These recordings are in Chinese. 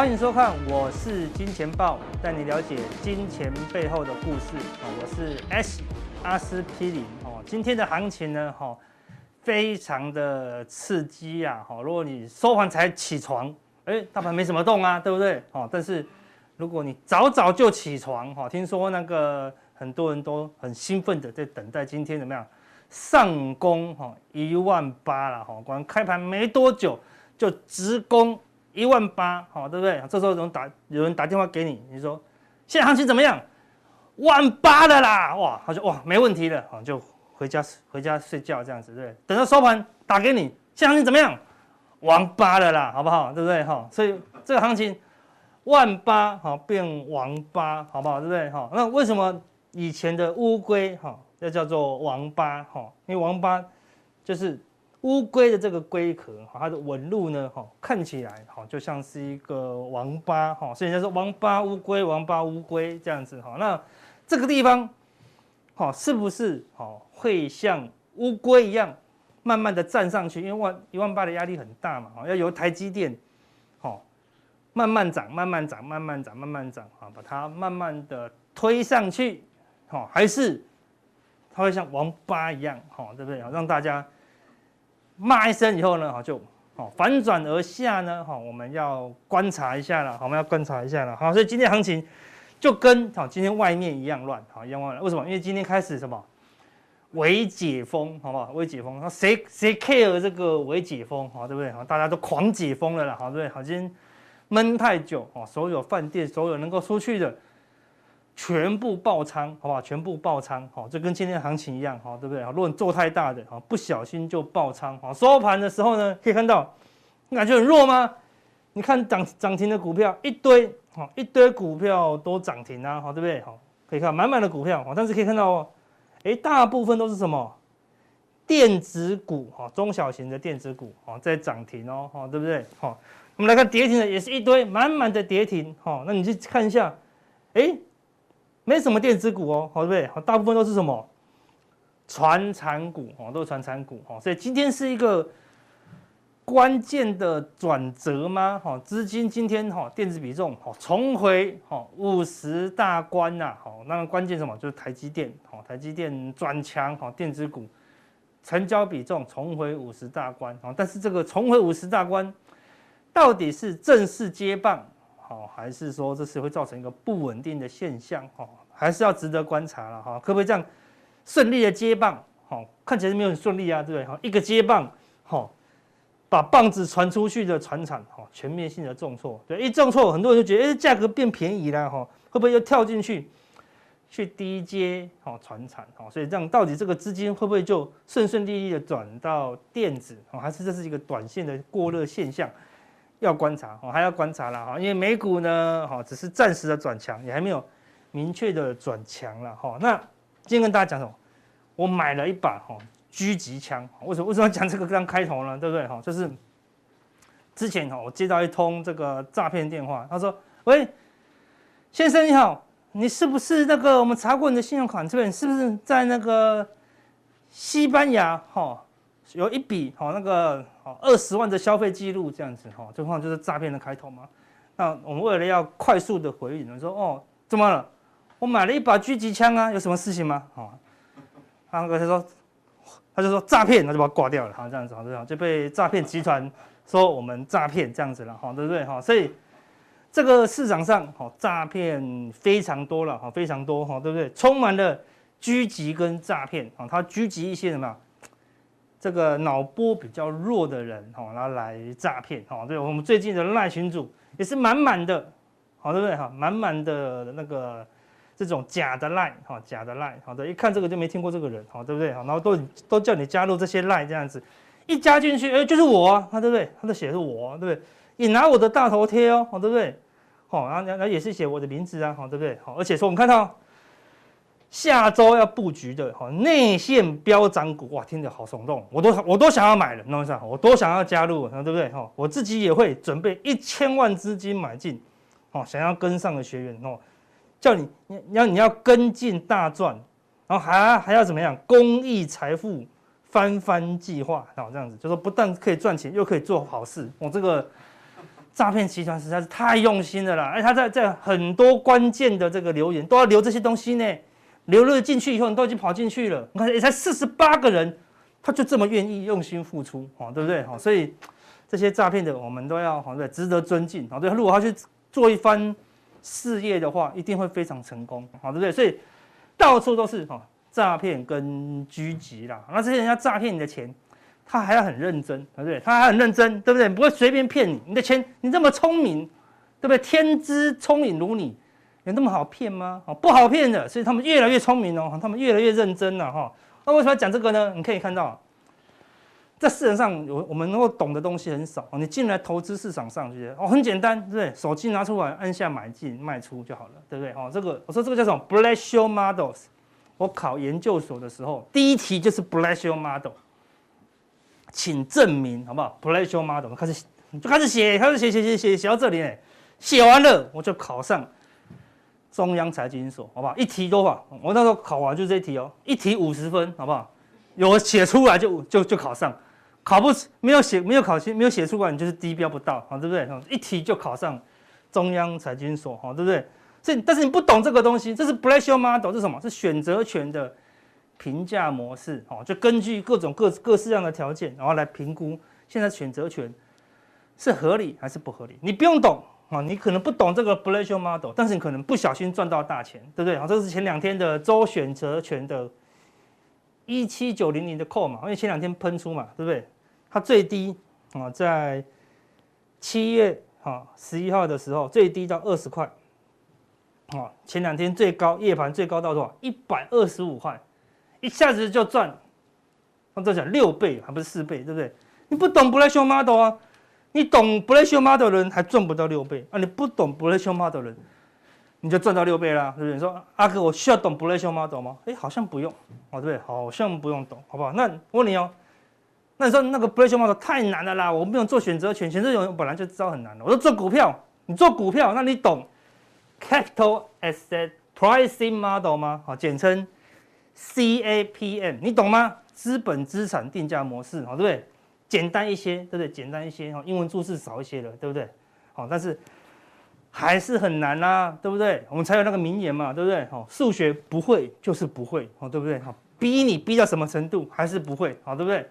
欢迎收看，我是金钱豹，带你了解金钱背后的故事啊！我是 S 阿司匹林哦。今天的行情呢，哈，非常的刺激呀！哈，如果你收盘才起床，哎，大盘没什么动啊，对不对？哦，但是如果你早早就起床，哈，听说那个很多人都很兴奋的在等待今天怎么样上攻哈一万八了哈，光开盘没多久就直攻。一万八，好，对不对？这时候有人打，有人打电话给你，你说现在行情怎么样？万八的啦，哇，他说哇，没问题了，好，就回家回家睡觉这样子，对不对？等到收盘打给你，现在行情怎么样？王八的啦，好不好？对不对？哈，所以这个行情万八，好变王八，好不好？对不对？哈，那为什么以前的乌龟，哈，要叫做王八？哈，因为王八就是。乌龟的这个龟壳，哈它的纹路呢，哈，看起来哈，就像是一个王八，哈，所以人家说王八乌龟，王八乌龟这样子，哈，那这个地方，哈，是不是哈会像乌龟一样，慢慢的站上去？因为万一万八的压力很大嘛，哈，要由台积电，哈，慢慢涨，慢慢涨，慢慢涨，慢慢涨，哈，把它慢慢的推上去，哈，还是它会像王八一样，哈，对不对？让大家。骂一声以后呢，哈就好反转而下呢，哈我们要观察一下了，好我们要观察一下了，好所以今天行情就跟好今天外面一样乱，好一样乱，为什么？因为今天开始什么微解封，好不好？微解封，那谁谁 care 这个微解封，好对不对？好大家都狂解封了啦，好对不对？好今天闷太久，哦所有饭店所有能够出去的。全部爆仓，好不好？全部爆仓，好，就跟今天的行情一样，好，对不对？好，如果你做太大的，好，不小心就爆仓，好，收盘的时候呢，可以看到，你感觉很弱吗？你看涨涨停的股票一堆，好，一堆股票都涨停啊，好，对不对？好，可以看满满的股票，好，但是可以看到哦，哎，大部分都是什么？电子股，哈，中小型的电子股，好，在涨停哦，好，对不对？好，我们来看跌停的，也是一堆满满的跌停，好，那你去看一下，哎。没什么电子股哦，好对不对？好，大部分都是什么？传产股哦，都是传产股哦。所以今天是一个关键的转折吗？哈，资金今天哈电子比重哈重回哈五十大关呐。好，那么关键什么？就是台积电，好，台积电转强，好，电子股成交比重重回五十大关。好，但是这个重回五十大关，到底是正式接棒？好，还是说这是会造成一个不稳定的现象？哈，还是要值得观察了哈。可不可以这样顺利的接棒？哈，看起来是没有很顺利啊，对不对？哈，一个接棒，哈，把棒子传出去的传产，哈，全面性的重挫。对，一重挫，很多人就觉得，哎，价格变便宜了，哈，会不会又跳进去去低阶？好，传产，好，所以这样到底这个资金会不会就顺顺利利的转到电子？好，还是这是一个短线的过热现象？要观察哦，还要观察啦哈，因为美股呢，哈，只是暂时的转强，也还没有明确的转强了哈。那今天跟大家讲什么？我买了一把哈狙击枪，为什么为什么要讲这个刚开头呢？对不对哈？就是之前哈，我接到一通这个诈骗电话，他说：“喂，先生你好，你是不是那个我们查过你的信用卡这边，是不是在那个西班牙哈？”有一笔哈那个好二十万的消费记录这样子哈，这话就是诈骗的开头嘛。那我们为了要快速的回应，你说哦，怎么了？我买了一把狙击枪啊，有什么事情吗？好，他那个他说，他就说诈骗，他就把它挂掉了。好，这样子好这样就被诈骗集团说我们诈骗这样子了，哈，对不对？哈，所以这个市场上哈诈骗非常多了，哈，非常多哈，对不对？充满了狙击跟诈骗啊，他狙击一些什么？这个脑波比较弱的人，哈，然后来诈骗，哈，对，我们最近的赖群主也是满满的，好，对不对？哈，满满的那个这种假的赖，哈，假的 lie 好的，一看这个就没听过这个人，好，对不对？好，然后都都叫你加入这些赖这样子，一加进去，哎，就是我啊，对不对？他都写是我，对不对？你拿我的大头贴哦，好，对不对？好，然后然后也是写我的名字啊，好，对不对？好，而且说我们看到。下周要布局的哈内线飙涨股哇，听着好耸动，我都我都想要买了，弄一下，我都想要加入，对不对哈？我自己也会准备一千万资金买进，哦，想要跟上的学员哦，叫你你要你要跟进大赚，然后还还要怎么样？公益财富翻番计划，好这样子，就说不但可以赚钱，又可以做好事，我这个。诈骗集团实在是太用心了啦！哎，他在在很多关键的这个留言都要留这些东西呢，留了进去以后，你都已经跑进去了。你看，也才四十八个人，他就这么愿意用心付出，哦，对不对？所以这些诈骗的我们都要，对，值得尊敬，对。如果他去做一番事业的话，一定会非常成功，好，对不对？所以到处都是哈诈骗跟狙击啦。那这些人要诈骗你的钱。他还要很认真，对不对？他还很认真，对不对？不会随便骗你。你的钱，你这么聪明，对不对？天资聪颖如你，有那么好骗吗？哦，不好骗的，所以他们越来越聪明哦，他们越来越认真了哈。那为什么要讲这个呢？你可以看到，在市场上有我们能够懂的东西很少。你进来投资市场上去，哦，很简单，对不对？手机拿出来，按下买进卖出就好了，对不对？哦，这个我说这个叫什么？Black-Scholes models。我考研究所的时候，第一题就是 Black-Scholes model。请证明好不好？Black-Scholes model，开始就开始写，开始写写写写写到这里，写完了我就考上中央财经所，好不好？一题多少？我那时候考完就这一题哦，一题五十分，好不好？有写出来就就就考上，考不没有写没有考清没有写出来，你就是低标不到，好对不对？一提就考上中央财经所，好对不对？所以但是你不懂这个东西，这是 b l a c k s h o model 是什么？是选择权的。评价模式，哦，就根据各种各各式样的条件，然后来评估现在选择权是合理还是不合理。你不用懂啊，你可能不懂这个 b l a c k s h o model，但是你可能不小心赚到大钱，对不对？好，这是前两天的周选择权的一七九零零的扣嘛，因为前两天喷出嘛，对不对？它最低啊，在七月啊十一号的时候最低到二十块，啊，前两天最高夜盘最高到多少？一百二十五块。一下子就赚，我这讲六倍还不是四倍，对不对？你不懂 Black model 啊，你懂 Black model 的人还赚不到六倍啊，你不懂 Black model 的人，你就赚到六倍啦，对不对？你说阿哥，我需要懂 Black-Scholes model 吗？哎，好像不用，哦，对不对？好像不用懂，好不好？那我问你哦，那你说那个 Black-Scholes model 太难了啦，我没有做选择权，选择权我本来就知道很难的。我说做股票，你做股票，那你懂 Capital Asset Pricing Model 吗？好，简称。CAPM，你懂吗？资本资产定价模式，好，对不对？简单一些，对不对？简单一些，哈，英文注释少一些了，对不对？好，但是还是很难啦，对不对？我们才有那个名言嘛，对不对？好，数学不会就是不会，好，对不对？好，逼你逼到什么程度，还是不会，好，对不对？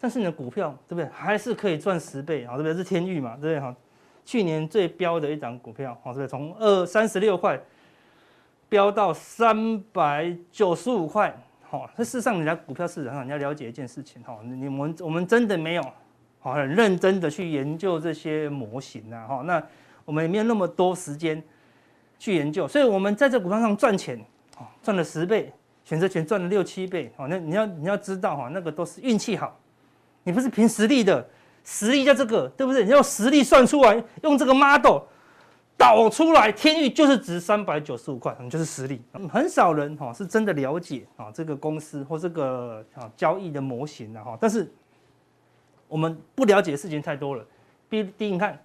但是你的股票，对不对？还是可以赚十倍，好，对不对？是天域嘛，对不对？好，去年最飙的一档股票，好，对不对？从二三十六块。飙到三百九十五块，好，这事实上，你在股票市场上，你要了解一件事情，哈，你我们我们真的没有，好，很认真的去研究这些模型呐，哈，那我们也没有那么多时间去研究，所以我们在这股票上赚钱，啊，赚了十倍，选择权赚了六七倍，好，那你要你要知道，哈，那个都是运气好，你不是凭实力的，实力在这个，对不对？你要实力算出来，用这个 model。导出来，天域就是值三百九十五块，你就是实力。很少人哈是真的了解啊这个公司或这个啊交易的模型的哈，但是我们不了解的事情太多了。第一，你看，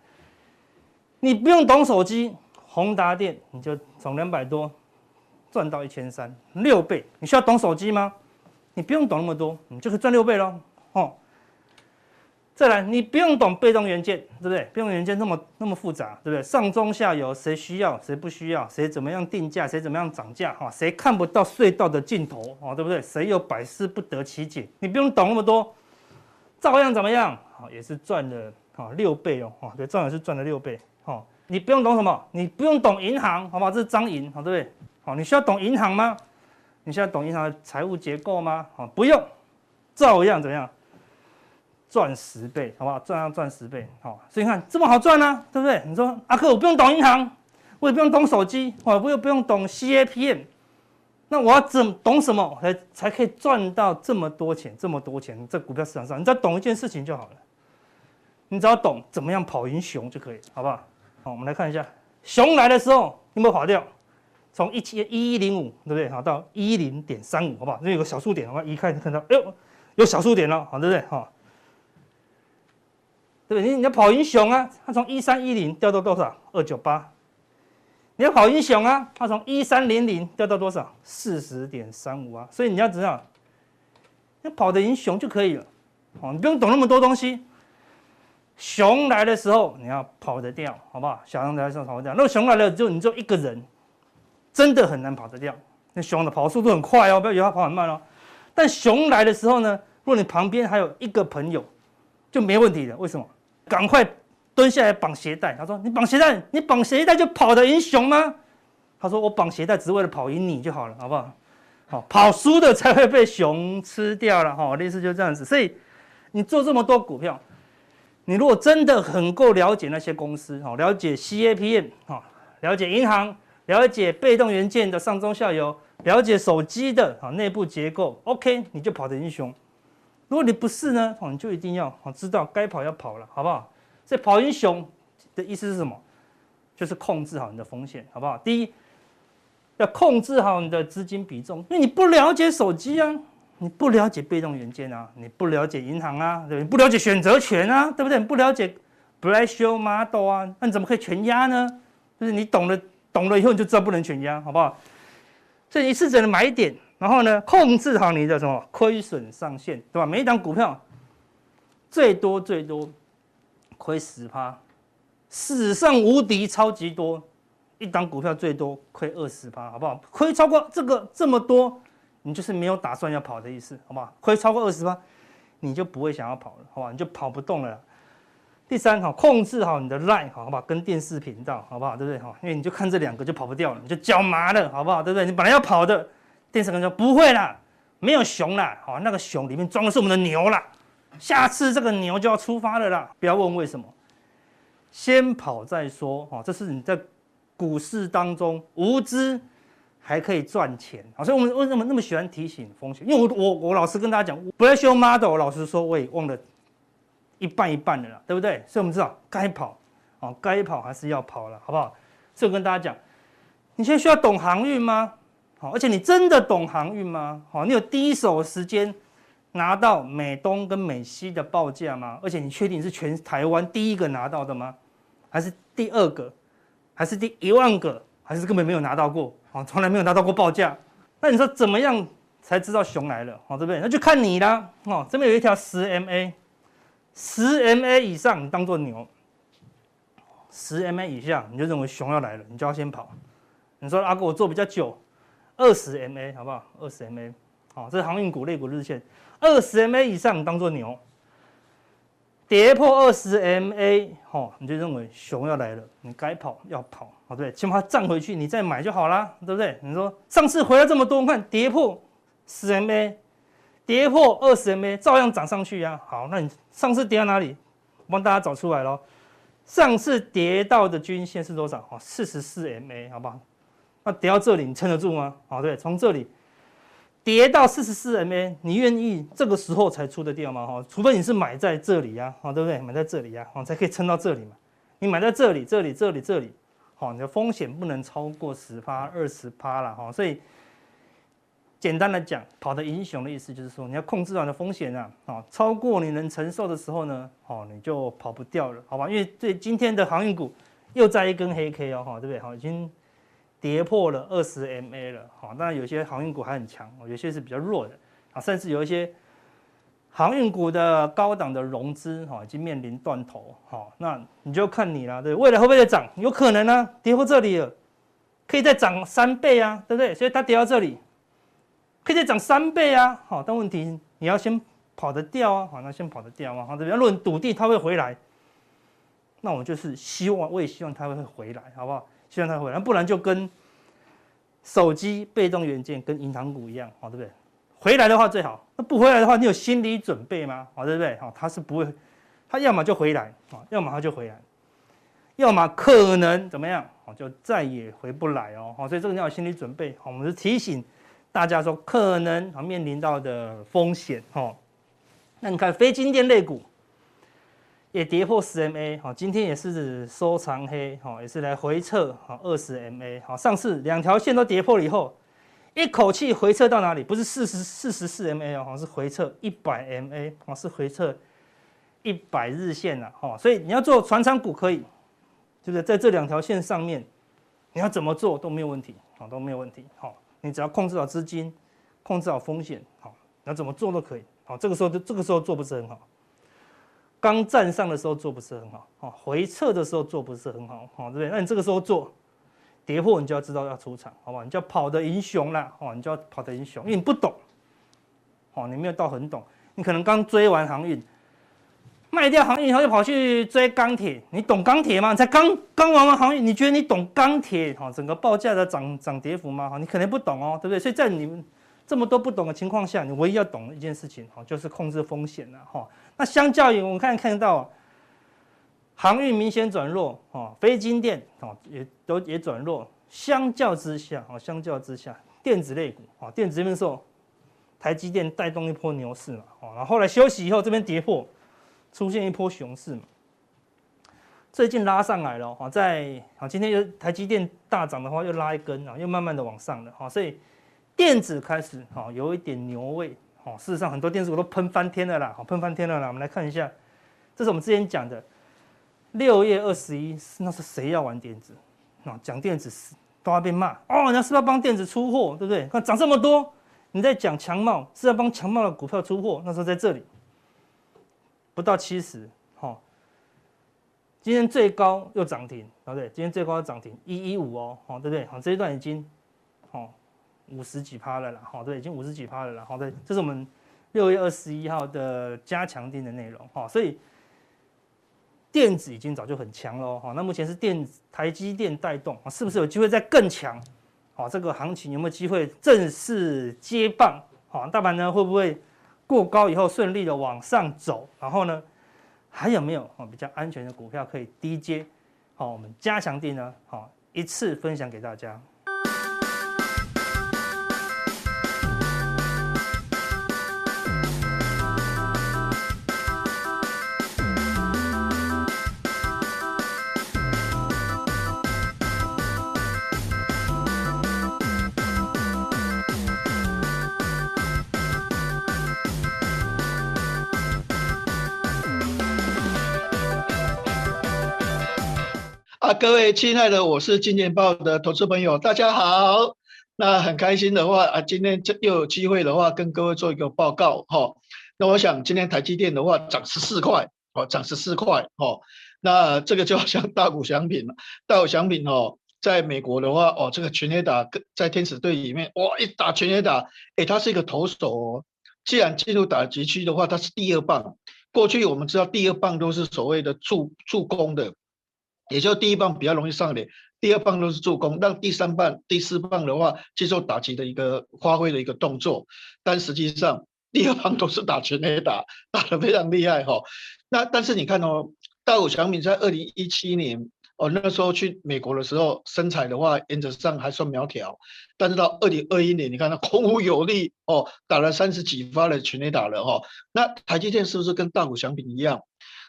你不用懂手机，宏达电你就从两百多赚到一千三，六倍。你需要懂手机吗？你不用懂那么多，你就可以赚六倍喽，哦。再来，你不用懂被动元件，对不对？被动元件那么那么复杂，对不对？上中下游谁需要，谁不需要？谁怎么样定价，谁怎么样涨价？哈，谁看不到隧道的尽头？哦，对不对？谁又百思不得其解？你不用懂那么多，照样怎么样？好，也是赚了啊六倍哦，哈，对，照样是赚了六倍。好，你不用懂什么？你不用懂银行，好不好？这是张银，好，对不对？好，你需要懂银行吗？你需要懂银行的财务结构吗？好，不用，照样怎么样？赚十倍，好不好？赚要赚十倍，好，所以你看这么好赚呢、对不对？你说阿克，我不用懂银行，我也不用懂手机，我也不用懂 CAPM，那我要怎懂什么才才可以赚到这么多钱？这么多钱在股票市场上，你只要懂一件事情就好了，你只要懂怎么样跑赢熊就可以，好不好？好，我们来看一下，熊来的时候有没有跑掉？从一千一一零五，对不对？好，到一零点三五，好不好？这有个小数点，我一看就看到，哎呦，有小数点了，好，对不对？好。对不对？你你要跑赢熊啊，它从一三一零掉到多少？二九八。你要跑赢熊啊，它从一三零零掉到多少？四十点三五啊。所以你要知道，要跑得赢熊就可以了。哦，你不用懂那么多东西，熊来的时候你要跑得掉，好不好？小熊来的时候跑得掉。如果熊来了就你就一个人，真的很难跑得掉。那熊的跑速度很快哦，不要以为它跑很慢哦。但熊来的时候呢，如果你旁边还有一个朋友，就没问题的。为什么？赶快蹲下来绑鞋带。他说：“你绑鞋带，你绑鞋带就跑得赢熊吗？”他说：“我绑鞋带只是为了跑赢你就好了，好不好？好，跑输的才会被熊吃掉了。哈，类似就这样子。所以你做这么多股票，你如果真的很够了解那些公司，哈，了解 CAPM，哈，了解银行，了解被动元件的上中下游。”了解手机的啊内部结构，OK，你就跑得英雄。如果你不是呢，哦，你就一定要哦知道该跑要跑了，好不好？所以跑英雄的意思是什么？就是控制好你的风险，好不好？第一，要控制好你的资金比重，因为你不了解手机啊，你不了解被动元件啊，你不了解银行啊，对不对？你不了解选择权啊，对不对？你不了解 Black-Scholes model 啊，那你怎么可以全压呢？就是你懂了，懂了以后你就知道不能全压，好不好？这一次只能买点，然后呢，控制好你的什么亏损上限，对吧？每一档股票最多最多亏十趴，史上无敌超级多，一档股票最多亏二十趴，好不好？亏超过这个这么多，你就是没有打算要跑的意思，好不好？亏超过二十趴，你就不会想要跑了，好吧？你就跑不动了。第三，哈，控制好你的 line，好不好？跟电视频道，好不好？对不对？哈，因为你就看这两个就跑不掉了，你就脚麻了，好不好？对不对？你本来要跑的，电视跟说不会啦，没有熊啦，好，那个熊里面装的是我们的牛啦，下次这个牛就要出发了啦，不要问为什么，先跑再说，哈，这是你在股市当中无知还可以赚钱，好，所以我们为什么那么喜欢提醒风险？因为我我我老实跟大家讲，Black Show model，老实说我也忘了。一半一半的啦，对不对？所以我们知道该跑，哦，该跑还是要跑了，好不好？所以我跟大家讲，你现在需要懂航运吗？好，而且你真的懂航运吗？好，你有第一手时间拿到美东跟美西的报价吗？而且你确定是全台湾第一个拿到的吗？还是第二个？还是第一万个？还是根本没有拿到过？好，从来没有拿到过报价。那你说怎么样才知道熊来了？好，对不对？那就看你啦。哦，这边有一条十 MA。十 MA 以上，你当做牛；十 MA 以下，你就认为熊要来了，你就要先跑。你说阿哥，我做比较久，二十 MA 好不好？二十 MA，好，这是航运股、类股日线。二十 MA 以上，你当做牛。跌破二十 MA，哦，你就认为熊要来了，你该跑要跑，好对先把？它涨回去，你再买就好啦，对不对？你说上次回来这么多，你看跌破十 MA。跌破二十 MA 照样涨上去呀、好，那你上次跌到哪里？我帮大家找出来喽。上次跌到的均线是多少？哦，四十四 MA，好不好？那跌到这里，你撑得住吗？好，对，从这里跌到四十四 MA，你愿意这个时候才出得掉吗？哈，除非你是买在这里呀，好，对不对？买在这里呀，好，才可以撑到这里嘛。你买在这里，这里，这里，这里，好，你的风险不能超过十趴、二十趴了，哈，所以。简单的讲，跑的英雄的意思就是说，你要控制好你的风险啊，啊，超过你能承受的时候呢，哦，你就跑不掉了，好吧？因为对今天的航运股又在一根黑 K 哦，哈，对不对？好，已经跌破了二十 MA 了，好，当然有些航运股还很强，有些是比较弱的，啊，甚至有一些航运股的高档的融资，哈，已经面临断头，好，那你就看你了，对，未来会不会再涨？有可能、啊，跌破这里了，可以再涨三倍啊，对不对？所以它跌到这里。可以再涨三倍啊！好，但问题你要先跑得掉啊！好，那先跑得掉啊！好，这边如果你笃定它会回来，那我就是希望，我也希望它会回来，好不好？希望它回来，不然就跟手机被动元件跟银行股一样，好，对不对？回来的话最好，那不回来的话，你有心理准备吗？好，对不对？好，他是不会，他要么就回来，啊，要么他就回来，要么可能怎么样？好，就再也回不来哦。好，所以这个你要有心理准备。好，我们是提醒。大家说可能啊面临到的风险哦，那你看非晶电类股也跌破十 MA 哈，今天也是收长黑哈，也是来回撤哈二十 MA 哈，上次两条线都跌破了以后，一口气回撤到哪里？不是四十四十四 MA 哦，是回撤一百 MA 哦，是回撤一百日线了哈，所以你要做传产股可以，就是在这两条线上面，你要怎么做都没有问题啊，都没有问题哈。你只要控制好资金，控制好风险，好，那怎么做都可以。好，这个时候就这个时候做不是很好。刚站上的时候做不是很好，哦，回撤的时候做不是很好，哦，对不对？那你这个时候做跌破，你就要知道要出场，好不好？你就要跑的英雄了，哦，你就要跑的英雄，因为你不懂，哦，你没有到很懂，你可能刚追完航运，卖掉航运以后又跑去追钢铁，你懂钢铁吗？你才刚刚玩完航运，你觉得你懂钢铁？哈，整个报价的涨涨跌幅吗？哈，你可能不懂哦，对不对？所以在你们这么多不懂的情况下，你唯一要懂的一件事情，哈，就是控制风险了，哈。那相较于我们看看到，航运明显转弱，哦，非晶电哦也都也转弱。相较之下，哦，相较之下，电子类股，哦，电子这边受台积电带动一波牛市嘛，哦，然后后来休息以后这边跌破，出现一波熊市嘛。最近拉上来了，哦，在啊今天又台积电大涨的话，又拉一根啊，又慢慢的往上了，哈，所以电子开始哈有一点牛味。哦，事实上很多电子股都喷翻天了啦，好，喷翻天了啦。我们来看一下，这是我们之前讲的六月二十一，那是谁要玩电子？那，讲电子是都要被骂哦，人家是不是要帮电子出货，对不对？看涨这么多，你在讲强茂是要帮强茂的股票出货，那时候在这里不到七十，好，今天最高又涨停，对不对？今天最高又涨停一一五哦，好，对不对？好，这一段已经，好。五十几趴了啦，好，对，已经五十几趴了啦，好，对，这是我们六月二十一号的加强錠的内容，哈，所以电子已经早就很强了，哈，那目前是电台积电带动，是不是有机会再更强？好，这个行情有没有机会正式接棒？好，大盘呢会不会过高以后顺利的往上走？然后呢，还有没有啊比较安全的股票可以低接？好，我们加强地呢，好，一次分享给大家。啊，各位亲爱的，我是金钱豹的投资朋友，大家好。那很开心的话啊，今天这又有机会的话，跟各位做一个报告哈。那我想今天台积电的话涨十四块，哦，涨十四块，哦。那这个就好像大谷翔平了，大谷翔平哦，在美国的话哦，这个全垒打在天使队里面哇，一打全垒打，诶，他是一个投手哦。既然进入打击区的话，他是第二棒。过去我们知道第二棒都是所谓的助助攻的。也就第一棒比较容易上垒，第二棒都是助攻，让第三棒、第四棒的话接受打击的一个发挥的一个动作。但实际上第二棒都是打全垒打，打得非常厉害哈。那但是你看哦，大谷翔平在二零一七年哦，那时候去美国的时候，身材的话原则上还算苗条，但是到二零二一年，你看他 孔武有力哦，打了三十几发的全垒打了哈。那台积电是不是跟大谷翔平一样？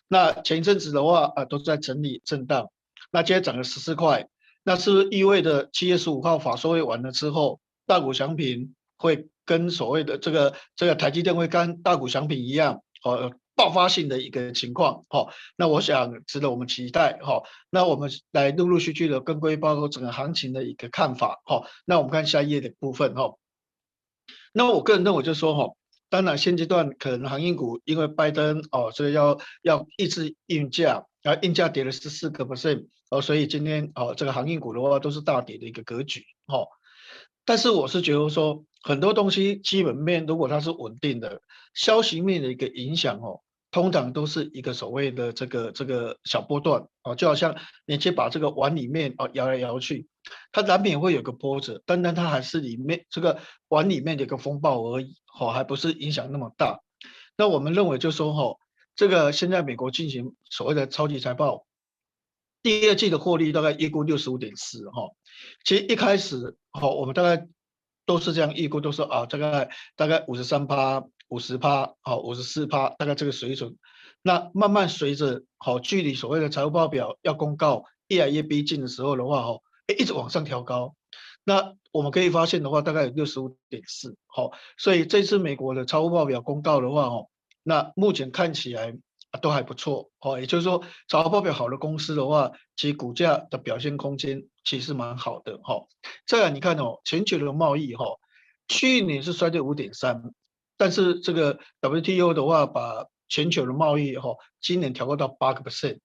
那前一阵子的话啊，都在整理震荡。那今天涨了十四块，那是不是意味着七月十五号法说会完了之后，大谷翔平会跟所谓的这个这个台积电会跟大谷翔平一样，哦，爆发性的一个情况，哦，那我想值得我们期待，哈。那我们来陆陆续续的跟各位报告整个行情的一个看法，哈。那我们看下一页的部分，哈。那我个人认为就是说，哈。当然，现阶段可能航运股因为拜登哦，所以要要抑制运价，然后运价跌了十四个 percent 哦，所以今天哦，这个航运股的话都是大跌的一个格局哦。但是我是觉得说，很多东西基本面如果它是稳定的，消息面的一个影响哦。通常都是一个所谓的这个这个小波段哦，就好像你去把这个碗里面哦摇来摇去，它难免会有个波折，但但它还是里面这个碗里面的一个风暴而已，哦，还不是影响那么大。那我们认为就说哈，这个现在美国进行所谓的超级财报，第二季的获利大概预估六十五点四哈，其实一开始哈，我们大概都是这样预估，都是啊，大概大概五十三趴。五十趴，好，五十四趴，大概这个水准。那慢慢随着好距离所谓的财务报表要公告越来越逼近的时候的话，哈，诶，一直往上调高。那我们可以发现的话，大概有六十五点四，好，所以这次美国的财务报表公告的话，哦，那目前看起来都还不错，哦，也就是说财务报表好的公司的话，其股价的表现空间其实蛮好的，哈。再来你看哦，全球的贸易，哈，去年是衰退五点三。但是这个 WTO 的话，把全球的贸易哈，今年调高到八个 percent，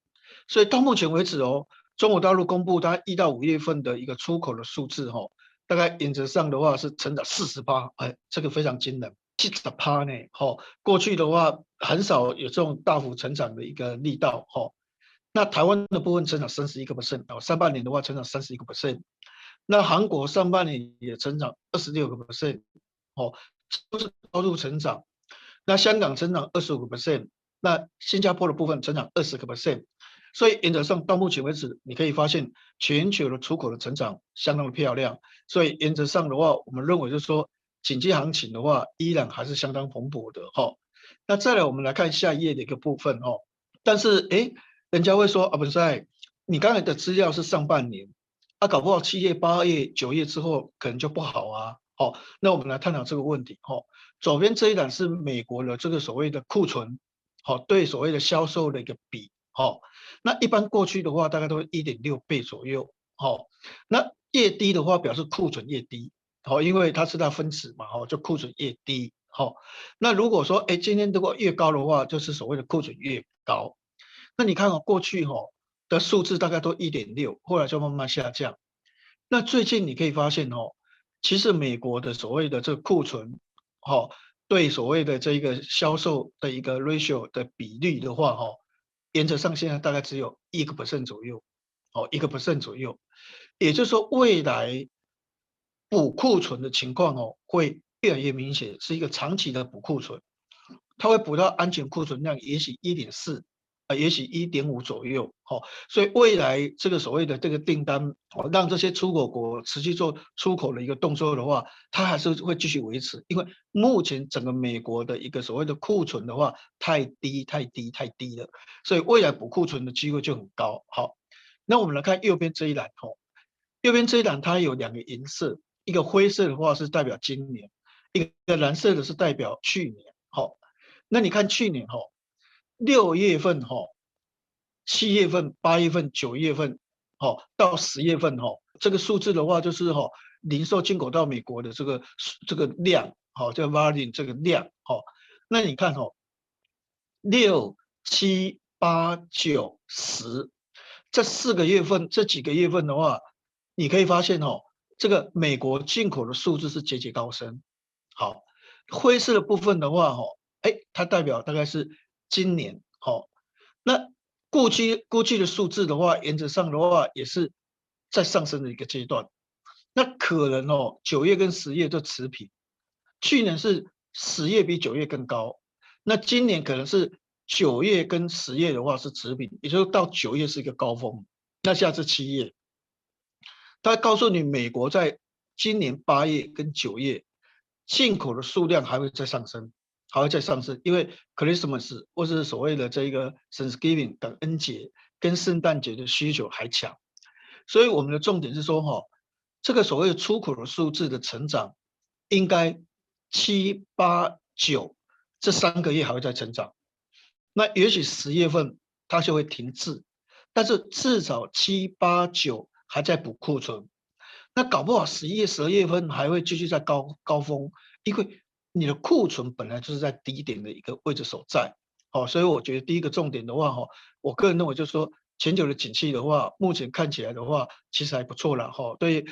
所以到目前为止哦，中国大陆公布它一到五月份的一个出口的数字哈，大概原则上的话是成长四十八，哎，这个非常惊人，七十趴呢，哈，过去的话很少有这种大幅成长的一个力道哈。那台湾的部分成长三十一个 percent，哦，上半年的话成长三十一个 percent，那韩国上半年也成长二十六个 percent，哦，都是高度成长。那香港成长二十五个 percent，那新加坡的部分成长二十个 percent，所以原则上到目前为止，你可以发现全球的出口的成长相当的漂亮。所以原则上的话，我们认为就是说，经济行情的话依然还是相当蓬勃的哈。那再来我们来看下一页的一个部分哦。但是诶，人家会说啊，不是，你刚才的资料是上半年，啊，搞不好七月、八月、九月之后可能就不好啊。好，那我们来探讨这个问题哈。左边这一栏是美国的这个所谓的库存，好，对所谓的销售的一个比，好，那一般过去的话大概都一点六倍左右，好，那越低的话表示库存越低，好，因为它是它分子嘛，好，就库存越低，好，那如果说哎今天如果越高的话，就是所谓的库存越高，那你看哦，过去哈的数字大概都一点六，后来就慢慢下降，那最近你可以发现哦，其实美国的所谓的这个库存。好，对所谓的这个销售的一个 ratio 的比率的话，哈，原则上现在大概只有一个 percent 左右，哦，一个 percent 左右，也就是说未来补库存的情况哦会越来越明显，是一个长期的补库存，它会补到安全库存量也许一点四。也许一点五左右，好，所以未来这个所谓的这个订单，哦，让这些出口国持续做出口的一个动作的话，它还是会继续维持，因为目前整个美国的一个所谓的库存的话，太低太低太低了，所以未来补库存的机会就很高。好，那我们来看右边这一栏，哦，右边这一栏它有两个颜色，一个灰色的话是代表今年，一个蓝色的是代表去年。好，那你看去年，哈。六月份哈，七月份、八月份、九月份，哈到十月份哈，这个数字的话就是哈，零售进口到美国的这个这个量，好叫 volume 这个量，好，那你看哈，六七八九十这四个月份，这几个月份的话，你可以发现哈，这个美国进口的数字是节节高升，好，灰色的部分的话哈，哎，它代表大概是。今年好，那过去过去的数字的话，原则上的话也是在上升的一个阶段。那可能哦，九月跟十月就持平。去年是十月比九月更高，那今年可能是九月跟十月的话是持平，也就是到九月是一个高峰。那下次七月，他告诉你，美国在今年八月跟九月进口的数量还会再上升。还会再上升，因为 Christmas 或是所谓的这个 Thanksgiving 感恩节跟圣诞节的需求还强，所以我们的重点是说，哈，这个所谓出口的数字的成长，应该七八九这三个月还会再成长，那也许十月份它就会停滞，但是至少七八九还在补库存，那搞不好十一月、十二月份还会继续在高高峰，因为。你的库存本来就是在低点的一个位置所在，好，所以我觉得第一个重点的话，哈，我个人认为就是说，全球的景气的话，目前看起来的话，其实还不错了，哈，对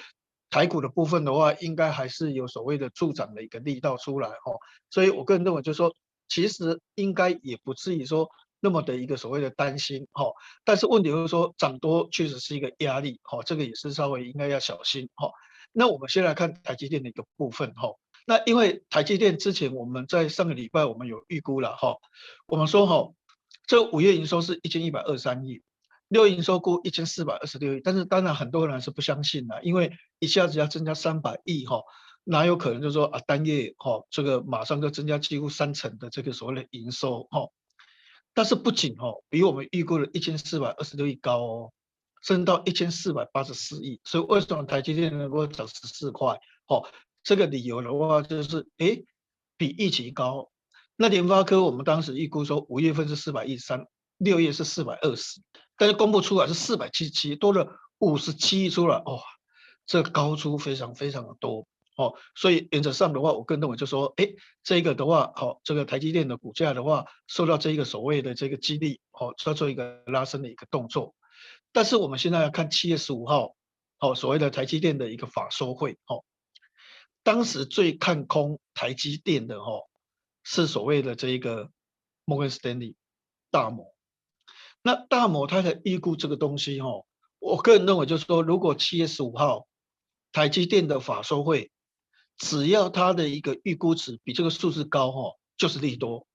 台股的部分的话，应该还是有所谓的助涨的一个力道出来，哈，所以我个人认为就是说，其实应该也不至于说那么的一个所谓的担心，哈，但是问题就是说，涨多确实是一个压力，哈，这个也是稍微应该要小心，哈，那我们先来看台积电的一个部分，哈。那因为台积电之前我们在上个礼拜我们有预估了哈，我们说哈，这五月营收是一千一百二十三亿，六月营收估一千四百二十六亿，但是当然很多人是不相信的，因为一下子要增加三百亿哈，哪有可能就说啊单月哈这个马上就增加几乎三成的这个所谓的营收哈，但是不仅哈比我们预估的一千四百二十六亿高哦，升到一千四百八十四亿，所以为什么台积电能够涨十四块哈？这个理由的话，就是哎，比预期高。那联发科我们当时预估说五月份是四百一十三，六月是四百二十，但是公布出来是四百七十七，多了五十七亿出来，哇、哦，这高出非常非常的多。哦，所以原则上的话，我个人认为就说，哎，这个的话，好，这个台积电的股价的话，受到这个所谓的这个激励，哦，要做一个拉升的一个动作。但是我们现在要看七月十五号，哦，所谓的台积电的一个法说会，哦，当时最看空台积电的，哦，是所谓的这一个摩根斯丹利大摩。那大摩他的预估这个东西，哦，我个人认为就是说，如果七月十五号台积电的法收会，只要它的一个预估值比这个数字高，哈，就是利多。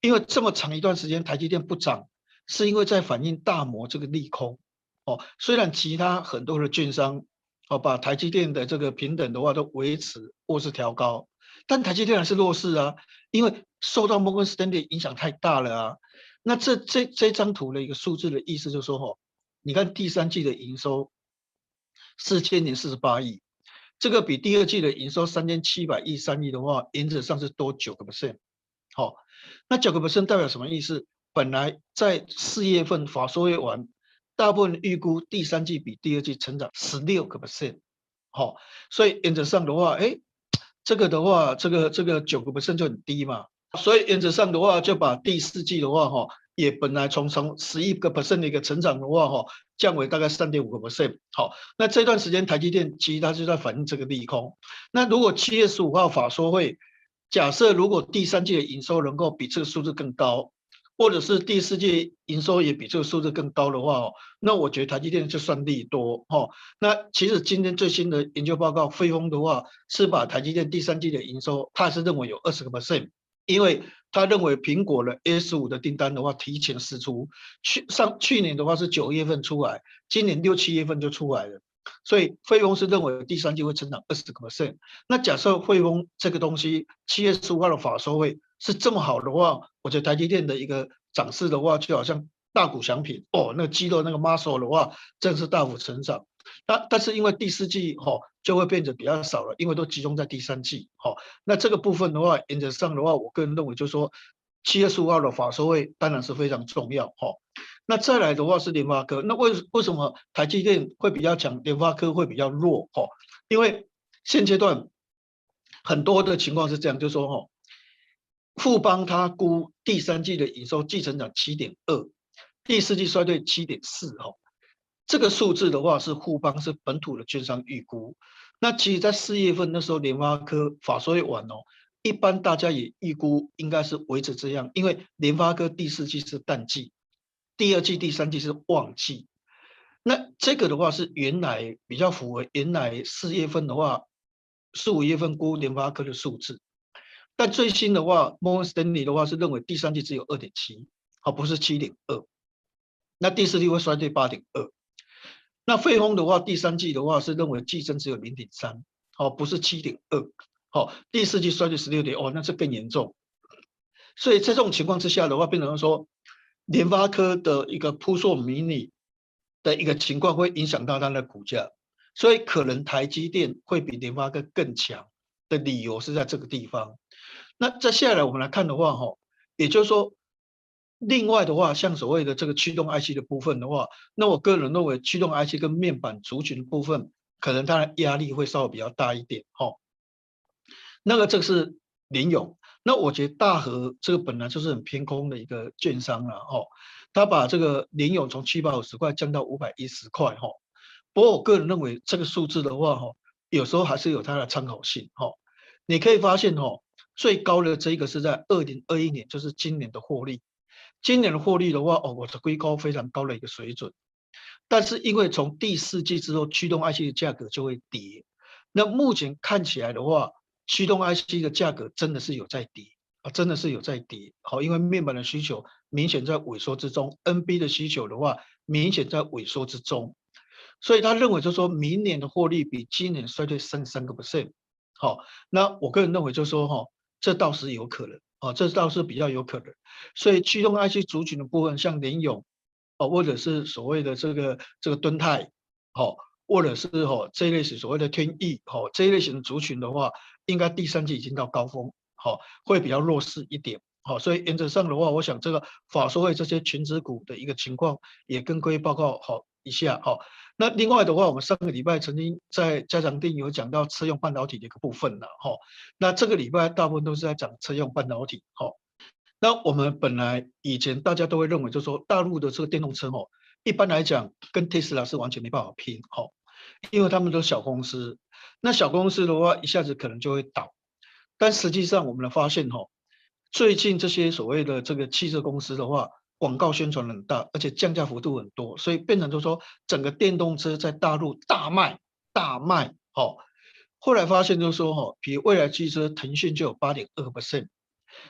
因为这么长一段时间台积电不涨，是因为在反映大摩这个利空。哦，虽然其他很多的券商哦把台积电的这个平等的话都维持或是调高，但台积电还是弱势啊，因为受到摩根士丹利影响太大了啊。那这这这张图的一个数字的意思就是说，哦，你看第三季的营收四千零四十八亿，这个比第二季的营收三千七百亿三亿的话，原则上是多九个 percent。好，那九个 percent 代表什么意思？本来在四月份法说完。大部分预估第三季比第二季成长十六个 percent，好，所以原则上的话，哎，这个的话，这个这个九个 percent 就很低嘛，所以原则上的话，就把第四季的话，哈，也本来从从十一个 percent 的一个成长的话，哈，降为大概三点五个 percent，好，那这段时间台积电其实它就在反映这个利空，那如果七月十五号法说会，假设如果第三季的营收能够比这个数字更高。或者是第四季营收也比这个数字更高的话哦，那我觉得台积电就算利多哦。那其实今天最新的研究报告，费鸿的话是把台积电第三季的营收，他是认为有二十个 percent，因为他认为苹果的 S 五的订单的话提前释出，去上去年的话是九月份出来，今年六七月份就出来了，所以费鸿是认为第三季会成长二十个 percent。那假设汇丰这个东西七月十五号的法说会。是这么好的话，我觉得台积电的一个涨势的话，就好像大谷翔平哦，那个肌肉那个 muscle 的话，正是大幅成长。那但是因为第四季哈、哦、就会变得比较少了，因为都集中在第三季。哈、哦，那这个部分的话，原则上的话，我个人认为就是说，七月十五号的法说会当然是非常重要。哈、哦，那再来的话是联发科，那为为什么台积电会比较强，联发科会比较弱？哈、哦，因为现阶段很多的情况是这样，就是说哈。富邦他估第三季的营收季成长七点二，第四季衰退七点四哈，这个数字的话是富邦是本土的券商预估。那其实，在四月份那时候，联发科法说会晚哦，一般大家也预估应该是维持这样，因为联发科第四季是淡季，第二季、第三季是旺季。那这个的话是原来比较符合原来四月份的话，四五月份估联发科的数字。但最新的话，摩根士丹利的话是认为第三季只有二点七，而不是七点二。那第四季会衰退八点二。那费鸿的话，第三季的话是认为季增只有零点三，好，不是七点二。好，第四季衰退十六点，哦，那这更严重。所以在这种情况之下的话，变成说联发科的一个扑朔迷离的一个情况，会影响到它的股价。所以可能台积电会比联发科更强的理由是在这个地方。那再下来我们来看的话，哈，也就是说，另外的话，像所谓的这个驱动 IC 的部分的话，那我个人认为驱动 IC 跟面板族群的部分，可能它的压力会稍微比较大一点，哈。那个这个是联咏，那我觉得大和这个本来就是很偏空的一个券商了，哈，他把这个联咏从七百五十块降到五百一十块，哈。不过我个人认为这个数字的话，哈，有时候还是有它的参考性，哈。你可以发现，哈。最高的这个是在二零二一年，就是今年的获利。今年的获利的话，哦，我的归高非常高的一个水准。但是因为从第四季之后，驱动 IC 的价格就会跌。那目前看起来的话，驱动 IC 的价格真的是有在跌啊，真的是有在跌。好，因为面板的需求明显在萎缩之中，NB 的需求的话明显在萎缩之中。所以他认为就是说明年的获利比今年衰退三三个 percent。好，那我个人认为就是说哈。这倒是有可能啊，这倒是比较有可能。所以驱动 IC 族群的部分，像联咏哦，或者是所谓的这个这个敦泰，好，或者是哈这一类型所谓的天翼，好这一类型的族群的话，应该第三季已经到高峰，好，会比较弱势一点，好，所以原则上的话，我想这个法说会这些权值股的一个情况，也跟各位报告好一下哈。那另外的话，我们上个礼拜曾经在加强錠有讲到车用半导体的一个部分了哈。那这个礼拜大部分都是在讲车用半导体哈。那我们本来以前大家都会认为，就是说大陆的这个电动车哦，一般来讲跟特斯拉是完全没办法拼哈，因为他们都是小公司。那小公司的话，一下子可能就会倒。但实际上我们的发现哈，最近这些所谓的这个汽车公司的话。广告宣传很大，而且降价幅度很多，所以变成就是说整个电动车在大陆大卖大卖。好，后来发现就是说哈，比如蔚来汽车，腾讯就有八点二个 percent，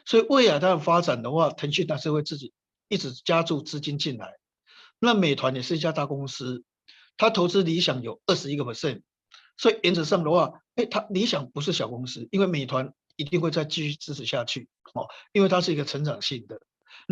所以未来它的发展的话，腾讯它是会自己一直加注资金进来。那美团也是一家大公司，它投资理想有二十一个 percent，所以原则上的话，哎，它理想不是小公司，因为美团一定会再继续支持下去哦，因为它是一个成长性的。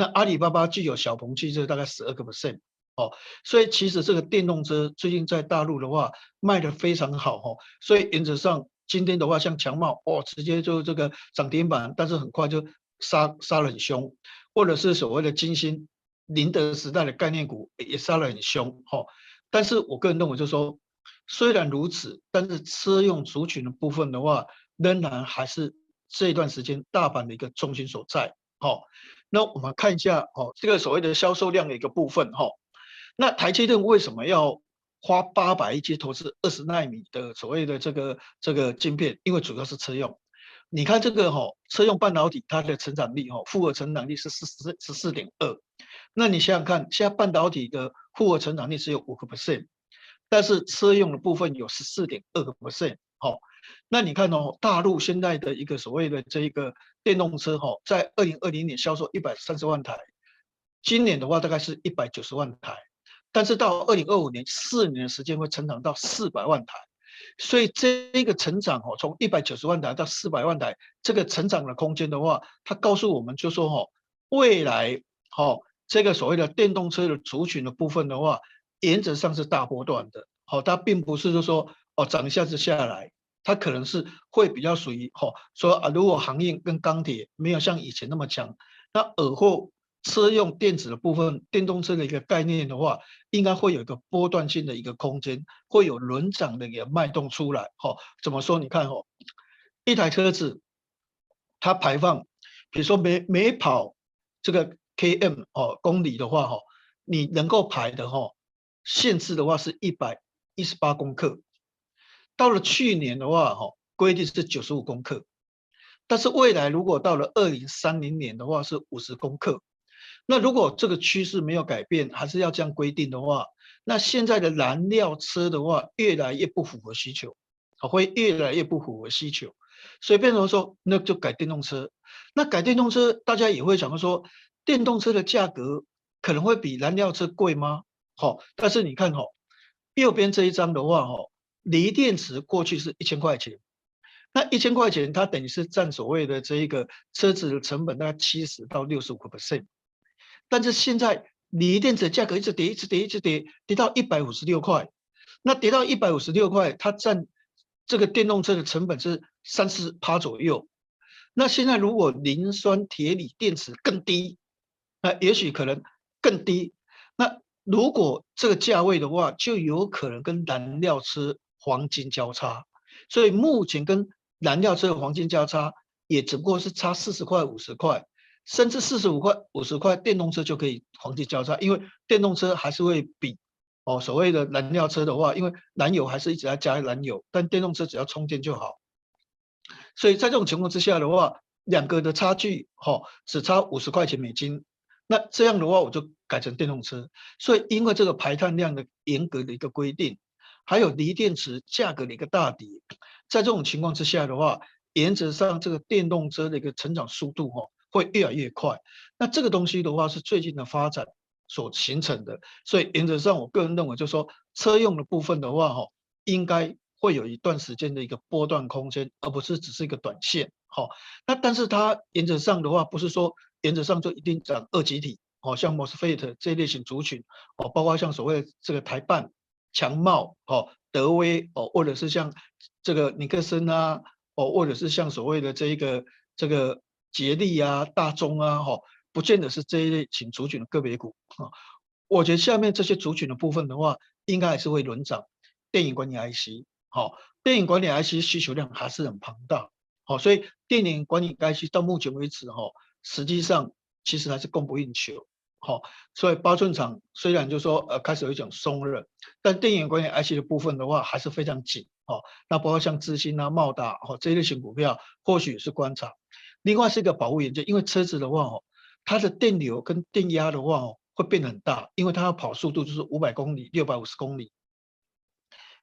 那阿里巴巴具有小鹏汽车大概十二个 percent 哦，所以其实这个电动车最近在大陆的话卖得非常好哦，所以原则上今天的话像强茂哦，直接就这个涨停板，但是很快就杀杀了很凶，或者是所谓的金星宁德时代的概念股也杀得很凶哈。但是我个人认为就是说，虽然如此，但是车用族群的部分的话，仍然还是这一段时间大盘的一个重心所在哦。那我们看一下哦，这个所谓的销售量的一个部分哈。那台积电为什么要花八百亿去投资二十纳米的所谓的这个这个晶片？因为主要是车用。你看这个哈，车用半导体它的成长率哈，复合成长率是十四十四点二。那你想想看，现在半导体的复合成长率只有五个 percent，但是车用的部分有十四点二个 percent。好，那你看哦，大陆现在的一个所谓的这一个。电动车哈，在二零二零年销售一百三十万台，今年的话大概是一百九十万台，但是到二零二五年四年的时间会成长到四百万台，所以这一个成长哈，从一百九十万台到四百万台，这个成长的空间的话，它告诉我们就说哈，未来哈这个所谓的电动车的族群的部分的话，原则上是大波段的，好，它并不是就说哦涨一下子下来。它可能是会比较属于吼，说啊，如果航运跟钢铁没有像以前那么强，那尔后车用电子的部分，电动车的一个概念的话，应该会有一个波段性的一个空间，会有轮涨的一个脉动出来。吼，怎么说？你看吼，一台车子它排放，比如说每每跑这个 km 哦公里的话，吼，你能够排的吼限制的话是一百一十八公克。到了去年的话，哈，规定是九十五公克，但是未来如果到了二零三零年的话是五十公克，那如果这个趋势没有改变，还是要这样规定的话，那现在的燃料车的话越来越不符合需求，会越来越不符合需求，所以变成说那就改电动车，那改电动车大家也会想说，电动车的价格可能会比燃料车贵吗？好，但是你看哈，右边这一张的话哈。锂电池过去是一千块钱，那一千块钱它等于是占所谓的这一个车子的成本大概七十到六十五个 percent，但是现在锂电池价格一直跌，一直跌，一直跌，跌到一百五十六块，那跌到一百五十六块，它占这个电动车的成本是三十趴左右。那现在如果磷酸铁锂电池更低，那也许可能更低。那如果这个价位的话，就有可能跟燃料车。黄金交叉，所以目前跟燃料车的黄金交叉也只不过是差四十块、五十块，甚至四十五块、五十块，电动车就可以黄金交叉，因为电动车还是会比哦所谓的燃料车的话，因为燃油还是一直在加燃油，但电动车只要充电就好。所以在这种情况之下的话，两个的差距哈、哦、只差五十块钱美金，那这样的话我就改成电动车。所以因为这个排碳量的严格的一个规定。还有锂电池价格的一个大跌，在这种情况之下的话，原则上这个电动车的一个成长速度哈会越来越快。那这个东西的话是最近的发展所形成的，所以原则上我个人认为就是说车用的部分的话哈，应该会有一段时间的一个波段空间，而不是只是一个短线。好，那但是它原则上的话不是说原则上就一定涨二级体，好像 MOSFET 这一类型族群，哦，包括像所谓的这个台半。强茂哦，德威哦，或者是像这个尼克森啊，哦，或者是像所谓的这一个这个捷力啊、大中啊，哈，不见得是这一类型族群的个别股啊。我觉得下面这些族群的部分的话，应该还是会轮涨电影管理 IC。好，电影管理 IC 需求量还是很庞大。好，所以电影管理 IC 到目前为止，哈，实际上其实还是供不应求。好，所以八寸厂虽然就说呃开始有一种松了，但电源管理 IC 的部分的话还是非常紧。哦，那包括像智新啊、茂达哦这一类型股票，或许是观察。另外是一个保护元件，因为车子的话哦，它的电流跟电压的话哦会变得很大，因为它要跑速度就是五百公里、六百五十公里。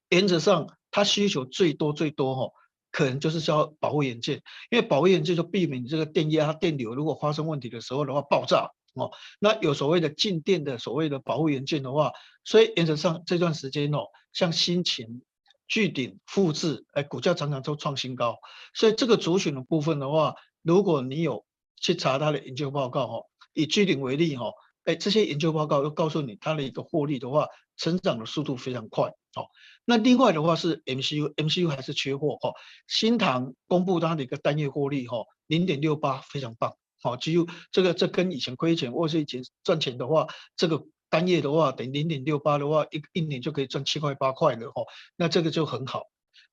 原则上，它需求最多最多哦，可能就是需要保护元件，因为保护元件就避免这个电压、电流如果发生问题的时候的话爆炸哦。那有所谓的静电的所谓的保护元件的话，所以原则上这段时间哦，像新秦。聚顶复制，哎，股价常常都创新高，所以这个主选的部分的话，如果你有去查它的研究报告哦，以聚顶为例哈，哎，这些研究报告又告诉你它的一个获利的话，成长的速度非常快哦。那另外的话是 MCU，MCU 还是缺货哈，新唐公布它的一个单月获利哈，零点六八非常棒，好，只有这个这跟以前亏钱或是以前赚钱的话，这个。单月的话，等于零点六八的话，一一年就可以赚七块八块的哦，那这个就很好。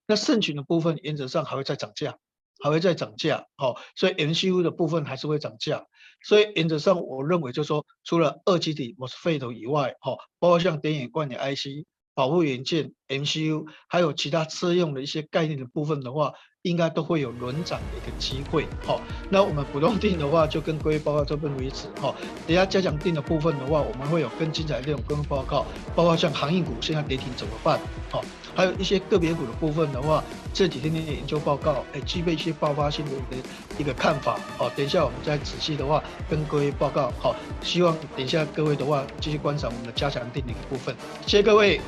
那盛群的部分原则上还会再涨价，还会再涨价，好，所以 MCU 的部分还是会涨价。所以原则上，我认为就是说，除了二极体 MOSFET 以外，哈，包括像电源管理 IC、保护元件、MCU，还有其他车用的一些概念的部分的话。应该都会有轮涨的一个机会，好，那我们普通定的话，就跟各位报告这边为止，哈，等下加强定的部分的话，我们会有更精彩的内容跟报告，包括像航运股现在跌停怎么办，好，还有一些个别股的部分的话，这几天的研究报告，哎，具备一些爆发性的一个一个看法，好，等一下我们再仔细的话跟各位报告，好，希望等一下各位的话继续观赏我们的加强錠的一个部分，谢谢各位。